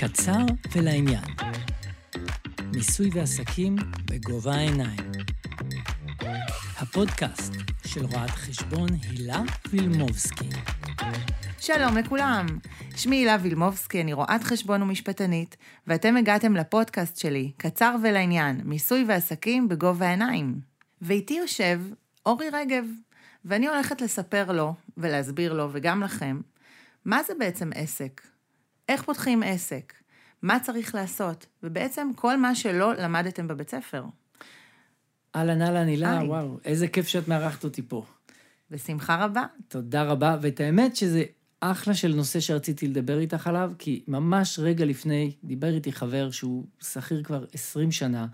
קצר ולעניין. מיסוי ועסקים בגובה העיניים. הפודקאסט של רואת חשבון הילה וילמובסקי. שלום לכולם, שמי הילה וילמובסקי, אני רואת חשבון ומשפטנית, ואתם הגעתם לפודקאסט שלי, קצר ולעניין, מיסוי ועסקים בגובה העיניים. ואיתי יושב אורי רגב, ואני הולכת לספר לו ולהסביר לו, וגם לכם, מה זה בעצם עסק? איך פותחים עסק? מה צריך לעשות? ובעצם כל מה שלא למדתם בבית ספר. אהלן, אהלן, הילה. וואו, איזה כיף שאת מארחת אותי פה. בשמחה רבה. תודה רבה, ואת האמת שזה אחלה של נושא שרציתי לדבר איתך עליו, כי ממש רגע לפני דיבר איתי חבר שהוא שכיר כבר 20 שנה,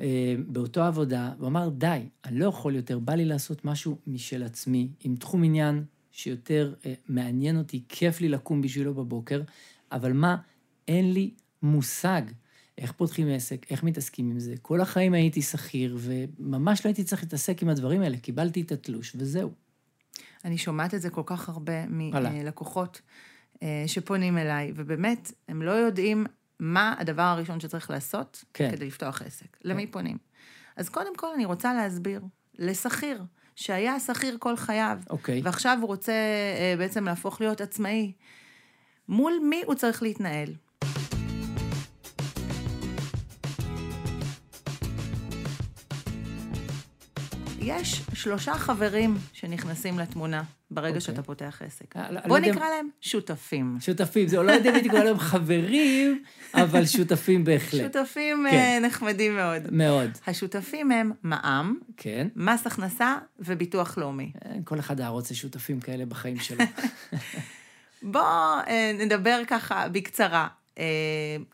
אה, באותו עבודה, הוא אמר, די, אני לא יכול יותר, בא לי לעשות משהו משל עצמי, עם תחום עניין שיותר אה, מעניין אותי, כיף לי לקום בשבילו בבוקר, אבל מה, אין לי מושג איך פותחים עסק, איך מתעסקים עם זה. כל החיים הייתי שכיר, וממש לא הייתי צריך להתעסק עם הדברים האלה, קיבלתי את התלוש, וזהו. אני שומעת את זה כל כך הרבה. מלקוחות אה, שפונים אליי, ובאמת, הם לא יודעים מה הדבר הראשון שצריך לעשות כן. כדי לפתוח עסק. למי פונים? אז קודם כל אני רוצה להסביר לשכיר, שהיה שכיר כל חייו, אוקיי. ועכשיו הוא רוצה אה, בעצם להפוך להיות עצמאי. מול מי הוא צריך להתנהל? יש שלושה חברים שנכנסים לתמונה ברגע אוקיי. שאתה פותח עסק. אה, לא- בוא לא יודע- נקרא להם שותפים. שותפים, זה לא יודע אם הייתי קורא להם חברים, אבל שותפים בהחלט. שותפים כן. אה, נחמדים מאוד. מאוד, השותפים הם מע"מ, כן. מס הכנסה וביטוח לאומי. אה, כל אחד היה רוצה שותפים כאלה בחיים שלו. בואו אה, נדבר ככה בקצרה. אה,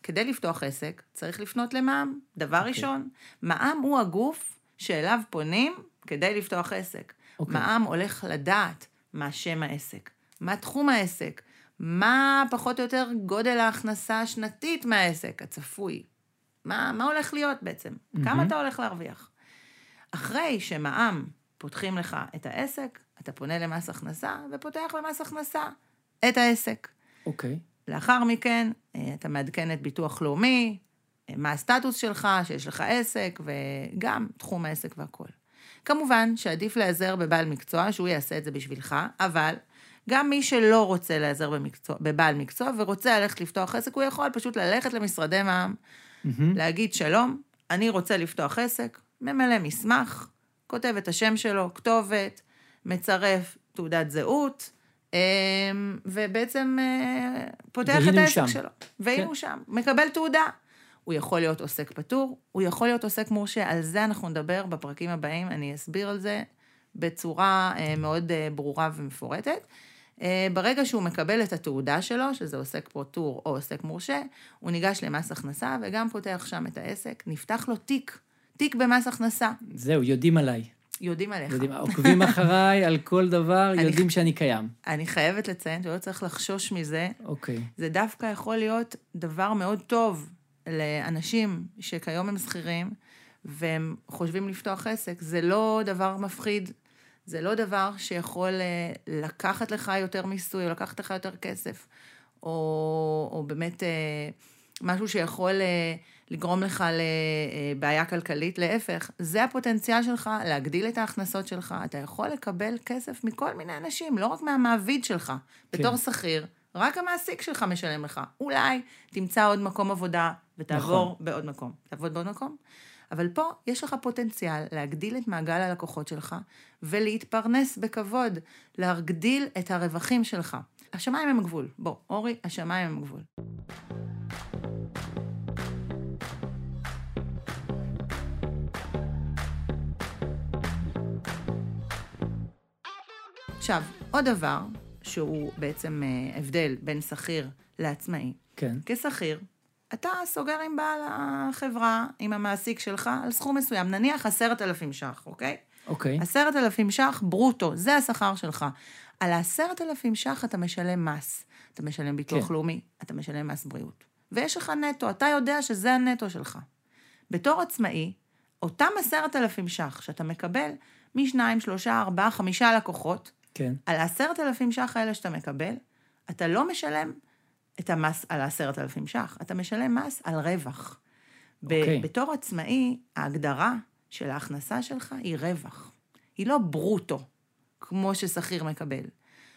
כדי לפתוח עסק, צריך לפנות למע"מ. דבר אוקיי. ראשון, מע"מ הוא הגוף שאליו פונים כדי לפתוח עסק. אוקיי. מע"מ הולך לדעת מה שם העסק, מה תחום העסק, מה פחות או יותר גודל ההכנסה השנתית מהעסק, הצפוי. מה, מה הולך להיות בעצם? כמה אתה הולך להרוויח? אחרי שמע"מ פותחים לך את העסק, אתה פונה למס הכנסה ופותח במס הכנסה את העסק. אוקיי, לאחר מכן, אה, אתה מעדכן את ביטוח לאומי, אה, מה הסטטוס שלך, שיש לך עסק, וגם תחום העסק והכול. כמובן שעדיף להיעזר בבעל מקצוע, שהוא יעשה את זה בשבילך, אבל גם מי שלא רוצה להיעזר במקצוע, בבעל מקצוע ורוצה ללכת לפתוח עסק, הוא יכול פשוט ללכת למשרדי מע"מ, מהמם. להגיד שלום, אני רוצה לפתוח עסק, ממלא מסמך, כותב את השם שלו, כתובת, מצרף תעודת זהות, ובעצם אה, פותח את העסק. שלו. והנה כן. הוא שם, מקבל תעודה. הוא יכול להיות עוסק פטור, הוא יכול להיות עוסק מורשה, על זה אנחנו נדבר בפרקים הבאים, אני אסביר על זה בצורה אה, מאוד אה, ברורה ומפורטת. ברגע שהוא מקבל את התעודה שלו, שזה עוסק פטור או עוסק מורשה, הוא ניגש למס הכנסה וגם פותח שם את העסק, נפתח לו תיק, תיק במס הכנסה, זהו, יודעים עליי. יודעים עליך. יודעים, עוקבים אחריי על כל דבר, אני- יודעים שאני קיים. אני חייבת לציין שלא צריך לחשוש מזה, אוקיי, זה דווקא יכול להיות דבר מאוד טוב לאנשים שכיום הם שכירים והם חושבים לפתוח עסק. זה לא דבר מפחיד, זה לא דבר שיכול אה, לקחת לך יותר מיסוי או לקחת לך יותר כסף, או, או באמת אה, משהו שיכול אה, לגרום לך לבעיה כלכלית. להפך, זה הפוטנציאל שלך להגדיל את ההכנסות שלך. אתה יכול לקבל כסף מכל מיני אנשים, לא רק מהמעביד שלך. כן. בתור שכיר, רק המעסיק שלך משלם לך. אולי תמצא עוד מקום עבודה ותעבור נכון. בעוד מקום. תעבוד בעוד מקום. אבל פה יש לך פוטנציאל להגדיל את מעגל הלקוחות שלך ולהתפרנס בכבוד, להגדיל את הרווחים שלך. השמיים הם הגבול. בוא, אורי, השמיים הם הגבול. עכשיו, עוד דבר, שהוא בעצם אה, הבדל בין שכיר לעצמאי. כן, כשכיר, אתה סוגר עם בעל החברה, עם המעסיק שלך, על סכום מסוים, נניח עשרת אלפים ש"ח, אוקיי? אוקיי, עשרת אלפים ש"ח ברוטו, זה השכר שלך. על העשרת אלפים ש"ח אתה משלם מס. אתה משלם ביטוח כן. לאומי, אתה משלם מס בריאות. ויש לך נטו, אתה יודע שזה הנטו שלך. בתור עצמאי, אותם עשרת אלפים ש"ח שאתה מקבל משניים, שלושה, ארבעה, חמישה לקוחות, כן, על העשרת אלפים ש"ח האלה שאתה מקבל, אתה לא משלם את המס על העשרת אלפים ש"ח, אתה משלם מס על רווח. אוקיי. בתור עצמאי, ההגדרה של ההכנסה שלך היא רווח. היא לא ברוטו, כמו ששכיר מקבל.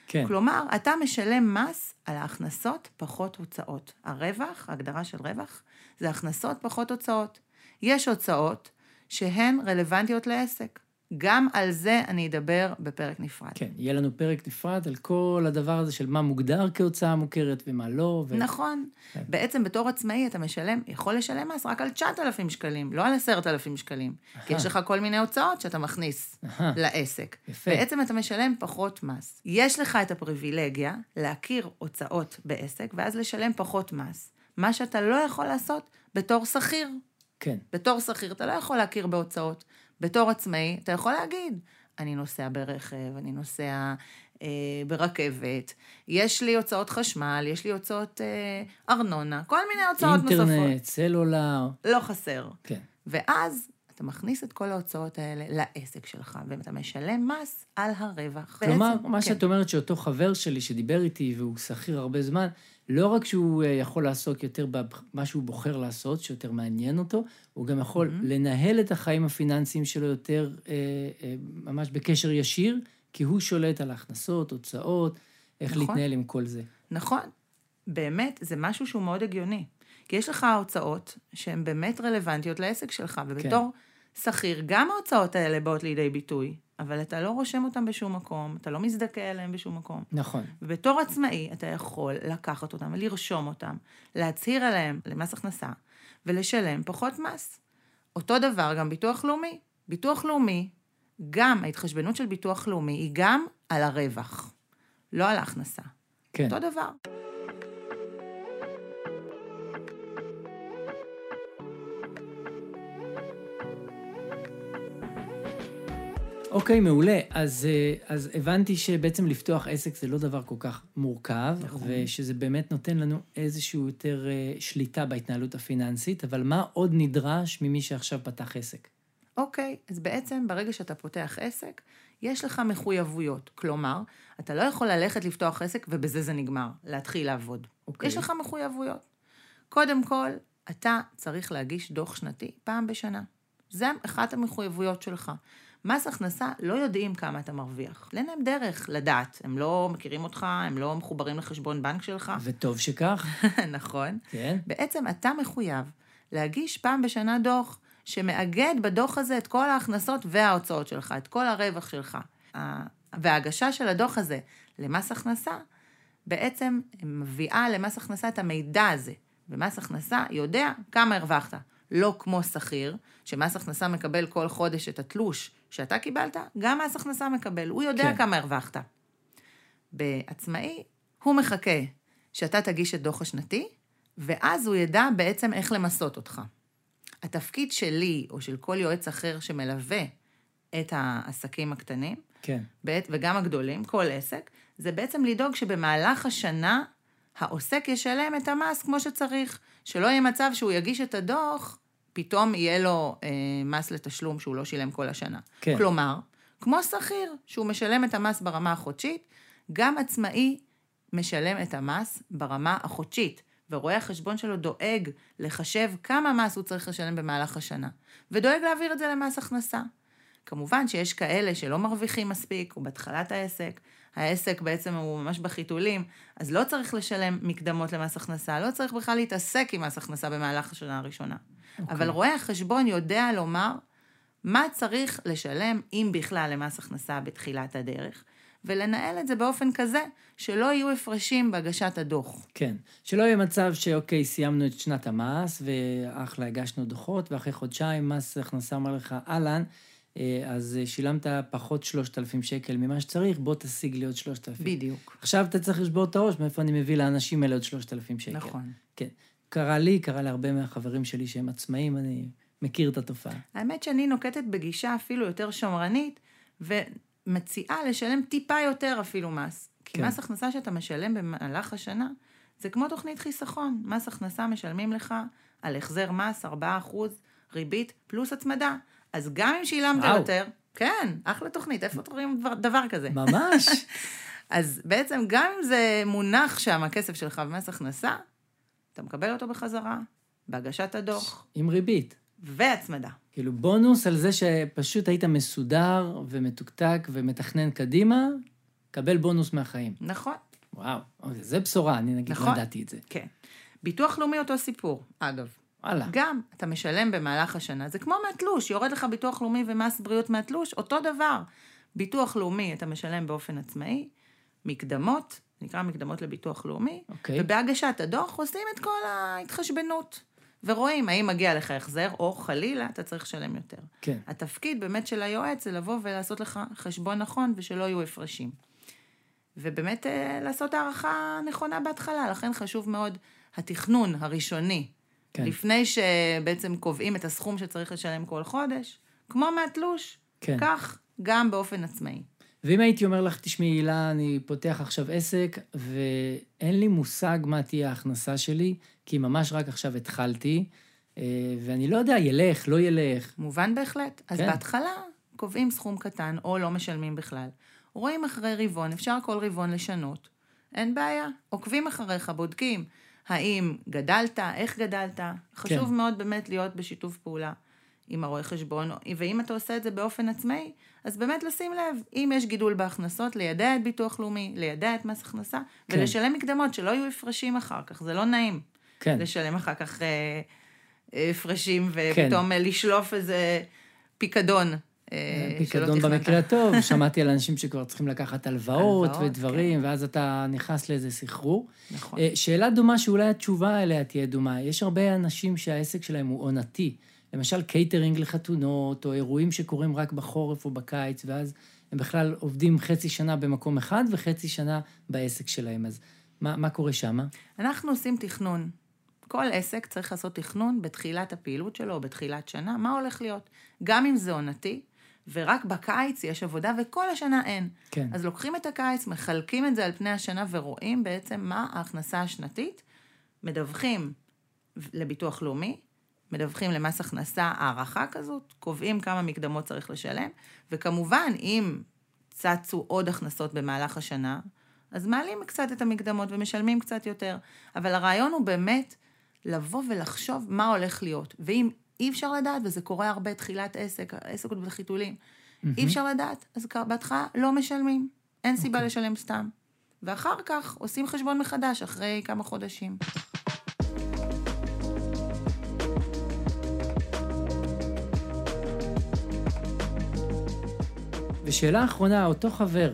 כן. כלומר, אתה משלם מס על ההכנסות פחות הוצאות. הרווח, ההגדרה של רווח, זה הכנסות פחות הוצאות. יש הוצאות שהן רלוונטיות לעסק. גם על זה אני אדבר בפרק נפרד. כן, יהיה לנו פרק נפרד על כל הדבר הזה של מה מוגדר כהוצאה מוכרת ומה לא. ו... נכון. כן. בעצם בתור עצמאי אתה משלם, יכול לשלם מס רק על 9,000 שקלים, לא על 10,000 שקלים. כי אהה. יש לך כל מיני הוצאות שאתה מכניס אהה, לעסק. יפה. בעצם אתה משלם פחות מס. יש לך את הפריבילגיה להכיר הוצאות בעסק, ואז לשלם פחות מס. מה שאתה לא יכול לעשות בתור שכיר. כן, בתור שכיר אתה לא יכול להכיר בהוצאות. בתור עצמאי אתה יכול להגיד, אני נוסע ברכב, אני נוסע אה, ברכבת, יש לי הוצאות חשמל, יש לי הוצאות אה, ארנונה, כל מיני הוצאות נוספות. אינטרנט, סלולר, לא חסר. כן. ואז אתה מכניס את כל ההוצאות האלה לעסק שלך, ואתה משלם מס על הרווח. כלומר, בעצם, מה כן. שאת אומרת שאותו חבר שלי שדיבר איתי והוא שכיר הרבה זמן, לא רק שהוא אה, יכול לעסוק יותר במה שהוא בוחר לעשות, שיותר מעניין אותו, הוא גם יכול Mm-hmm. לנהל את החיים הפיננסיים שלו יותר אה, אה, ממש בקשר ישיר, כי הוא שולט על הכנסות, הוצאות, איך נכון. להתנהל עם כל זה. נכון, באמת, זה משהו שהוא מאוד הגיוני. כי יש לך הוצאות שהן באמת רלוונטיות לעסק שלך, ובתור שכיר, גם ההוצאות האלה באות לידי ביטוי, אבל אתה לא רושם אותן בשום מקום, אתה לא מזדכה עליהן בשום מקום. נכון, ובתור עצמאי, אתה יכול לקחת אותם ולרשום אותם, להצהיר עליהם למס הכנסה, ולשלם פחות מס. אותו דבר גם ביטוח לאומי. ביטוח לאומי, גם ההתחשבנות של ביטוח לאומי היא גם על הרווח, לא על ההכנסה. כן. אותו דבר. אוקיי, מעולה. אז, אה, אז הבנתי שבעצם לפתוח עסק זה לא דבר כל כך מורכב, נכון. ושזה באמת נותן לנו איזושהי יותר אה, שליטה בהתנהלות הפיננסית, אבל מה עוד נדרש ממי שעכשיו פתח עסק? אוקיי, אז בעצם ברגע שאתה פותח עסק, יש לך מחויבויות. כלומר, אתה לא יכול ללכת לפתוח עסק ובזה זה נגמר, להתחיל לעבוד. אוקיי. יש לך מחויבויות. קודם כל, אתה צריך להגיש דוח שנתי פעם בשנה. זה אחת המחויבויות שלך. מס הכנסה לא יודעים כמה אתה מרוויח. אין להם דרך לדעת. הם לא מכירים אותך, הם לא מחוברים לחשבון בנק שלך. וטוב שכך, נכון. כן? בעצם אתה מחויב להגיש פעם בשנה דוח שמאגד בדוח הזה את כל ההכנסות וההוצאות שלך, את כל הרווח שלך. וההגשה של הדוח הזה למס הכנסה, בעצם מביאה למס הכנסה את המידע הזה. ומס הכנסה יודע כמה הרווחת. לא כמו שכיר, שמס הכנסה מקבל כל חודש את התלוש שאתה קיבלת, גם מס הכנסה מקבל, הוא יודע כן. כמה הרווחת. בעצמאי, הוא מחכה שאתה תגיש את דוח השנתי, ואז הוא ידע בעצם איך למסות אותך. התפקיד שלי, או של כל יועץ אחר שמלווה את העסקים הקטנים, כן. בעת- וגם הגדולים, כל עסק, זה בעצם לדאוג שבמהלך השנה העוסק ישלם את המס כמו שצריך. שלא יהיה מצב שהוא יגיש את הדוח, פתאום יהיה לו אה, מס לתשלום שהוא לא שילם כל השנה. כן. כלומר, כמו שכיר, שהוא משלם את המס ברמה החודשית, גם עצמאי משלם את המס ברמה החודשית. ורואה החשבון שלו דואג לחשב כמה מס הוא צריך לשלם במהלך השנה, ודואג להעביר את זה למס הכנסה. כמובן שיש כאלה שלא מרוויחים מספיק, או בהתחלת העסק, העסק בעצם הוא ממש בחיתולים, אז לא צריך לשלם מקדמות למס הכנסה, לא צריך בכלל להתעסק עם מס הכנסה במהלך השנה הראשונה. Okay. אבל רואה החשבון יודע לומר מה צריך לשלם, אם בכלל, למס הכנסה בתחילת הדרך, ולנהל את זה באופן כזה שלא יהיו הפרשים בהגשת הדוח. כן. שלא יהיה מצב שאוקיי, סיימנו את שנת המס, ואחלה, הגשנו דוחות, ואחרי חודשיים מס הכנסה אומר לך, אהלן, אה, אז אה, שילמת פחות 3,000 שקל ממה שצריך, בוא תשיג לי עוד 3,000. בדיוק. עכשיו אתה צריך לשבור את הראש, מאיפה אני מביא לאנשים האלה עוד 3,000 שקל. נכון. כן. קרה לי, קרה להרבה מהחברים שלי שהם עצמאים, אני מכיר את התופעה. האמת שאני נוקטת בגישה אפילו יותר שמרנית, ומציעה לשלם טיפה יותר אפילו מס. כי כן. מס הכנסה שאתה משלם במהלך השנה, זה כמו תוכנית חיסכון. מס הכנסה משלמים לך על החזר מס 4% ריבית פלוס הצמדה. אז גם אם שילמת וואו. יותר, כן, אחלה תוכנית, איפה רואים דבר, דבר כזה? ממש. אז בעצם גם אם זה מונח שם, הכסף שלך במס הכנסה, אתה מקבל אותו בחזרה, בהגשת הדוח. עם ריבית. והצמדה. כאילו בונוס על זה שפשוט היית מסודר ומתוקתק ומתכנן קדימה, קבל בונוס מהחיים. נכון. וואו, זה בשורה, אני נגיד נכון. לא ידעתי את זה. כן. ביטוח לאומי אותו סיפור, אגב. וואלה. גם, אתה משלם במהלך השנה, זה כמו מהתלוש, יורד לך ביטוח לאומי ומס בריאות מהתלוש, אותו דבר. ביטוח לאומי אתה משלם באופן עצמאי, מקדמות, נקרא מקדמות לביטוח לאומי, אוקיי. ובהגשת הדוח עושים את כל ההתחשבנות. ורואים האם מגיע לך החזר, או חלילה, אתה צריך לשלם יותר. כן. התפקיד באמת של היועץ זה לבוא ולעשות לך חשבון נכון ושלא יהיו הפרשים. ובאמת אה, לעשות הערכה נכונה בהתחלה, לכן חשוב מאוד התכנון הראשוני, כן. לפני שבעצם קובעים את הסכום שצריך לשלם כל חודש, כמו מהתלוש, כן. כך גם באופן עצמאי. ואם הייתי אומר לך, תשמעי, הילה, אני פותח עכשיו עסק, ואין לי מושג מה תהיה ההכנסה שלי, כי ממש רק עכשיו התחלתי, אה, ואני לא יודע, ילך, לא ילך. מובן בהחלט. אז. כן. בהתחלה קובעים סכום קטן, או לא משלמים בכלל. רואים אחרי רבעון, אפשר כל רבעון לשנות, אין בעיה. עוקבים אחריך, בודקים האם גדלת, איך גדלת. חשוב כן. מאוד באמת להיות בשיתוף פעולה עם הרואה חשבון, ואם אתה עושה את זה באופן עצמאי, אז באמת לשים לב, אם יש גידול בהכנסות, לידע את ביטוח לאומי, לידע את מס הכנסה, כן. ולשלם מקדמות, שלא יהיו הפרשים אחר כך, זה לא נעים. כן, לשלם אחר כך אה, אה, הפרשים, ופתאום אה, לשלוף איזה פיקדון. אה, שלא פיקדון. במקרה הטוב, שמעתי על אנשים שכבר צריכים לקחת הלוואות ודברים, ואז אתה נכנס לאיזה סחרור. נכון. אה, שאלה דומה שאולי התשובה אליה תהיה דומה. יש הרבה אנשים שהעסק שלהם הוא עונתי. למשל קייטרינג לחתונות, או אירועים שקורים רק בחורף או בקיץ, ואז הם בכלל עובדים חצי שנה במקום אחד וחצי שנה בעסק שלהם. אז מה, מה קורה שם? אנחנו עושים תכנון. כל עסק צריך לעשות תכנון בתחילת הפעילות שלו, או בתחילת שנה, מה הולך להיות. גם אם זה עונתי, ורק בקיץ יש עבודה, וכל השנה אין. כן. אז לוקחים את הקיץ, מחלקים את זה על פני השנה, ורואים בעצם מה ההכנסה השנתית, מדווחים לביטוח לאומי, מדווחים למס הכנסה הערכה כזאת, קובעים כמה מקדמות צריך לשלם, וכמובן, אם צצו עוד הכנסות במהלך השנה, אז מעלים קצת את המקדמות ומשלמים קצת יותר. אבל הרעיון הוא באמת לבוא ולחשוב מה הולך להיות. ואם אי אפשר לדעת, וזה קורה הרבה תחילת עסק, העסק עוד בחיתולים, אי אפשר לדעת, אז בהתחלה לא משלמים. אין סיבה לשלם סתם. ואחר כך עושים חשבון מחדש אחרי כמה חודשים. ושאלה אחרונה, אותו חבר,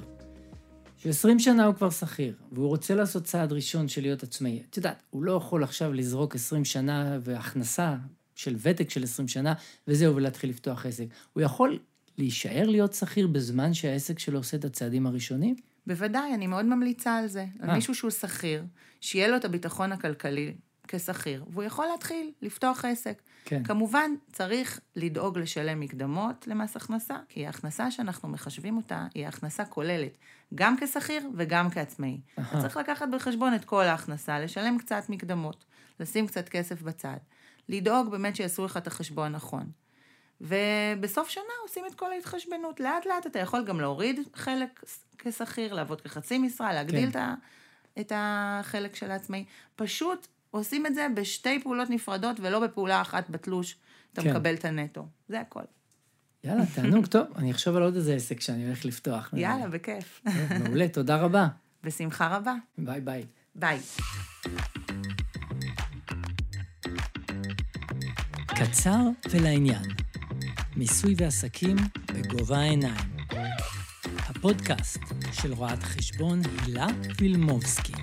ש-20 שנה הוא כבר שכיר, והוא רוצה לעשות צעד ראשון של להיות עצמאי. את יודעת, הוא לא יכול עכשיו לזרוק 20 שנה והכנסה של ותק של 20 שנה, וזהו, ולהתחיל לפתוח עסק. הוא יכול להישאר להיות שכיר בזמן שהעסק שלו עושה את הצעדים הראשונים? בוודאי, אני מאוד ממליצה על זה. על אה. מישהו שהוא שכיר, שיהיה לו את הביטחון הכלכלי כשכיר, והוא יכול להתחיל לפתוח עסק. כן. כמובן, צריך לדאוג לשלם מקדמות למס הכנסה, כי ההכנסה שאנחנו מחשבים אותה היא הכנסה כוללת, גם כשכיר וגם כעצמאי. אז צריך לקחת בחשבון את כל ההכנסה, לשלם קצת מקדמות, לשים קצת כסף בצד, לדאוג באמת שיעשו לך את החשבון נכון. ובסוף שנה עושים את כל ההתחשבנות. לאט לאט אתה יכול גם להוריד חלק כשכיר, לעבוד כחצי משרה, להגדיל כן. את, החלק של העצמאי. פשוט עושים את זה בשתי פעולות נפרדות ולא בפעולה אחת בתלוש. אתה כן. מקבל את הנטו. זה הכל. יאללה, תענוג, טוב, אני אחשוב על עוד איזה עסק שאני הולך לפתוח. יאללה, בכיף. מעולה, תודה רבה. בשמחה רבה. ביי ביי. ביי. קצר ולעניין. מיסוי ועסקים בגובה העיניים. הפודקאסט של רואת חשבון הילה וילמובסקי.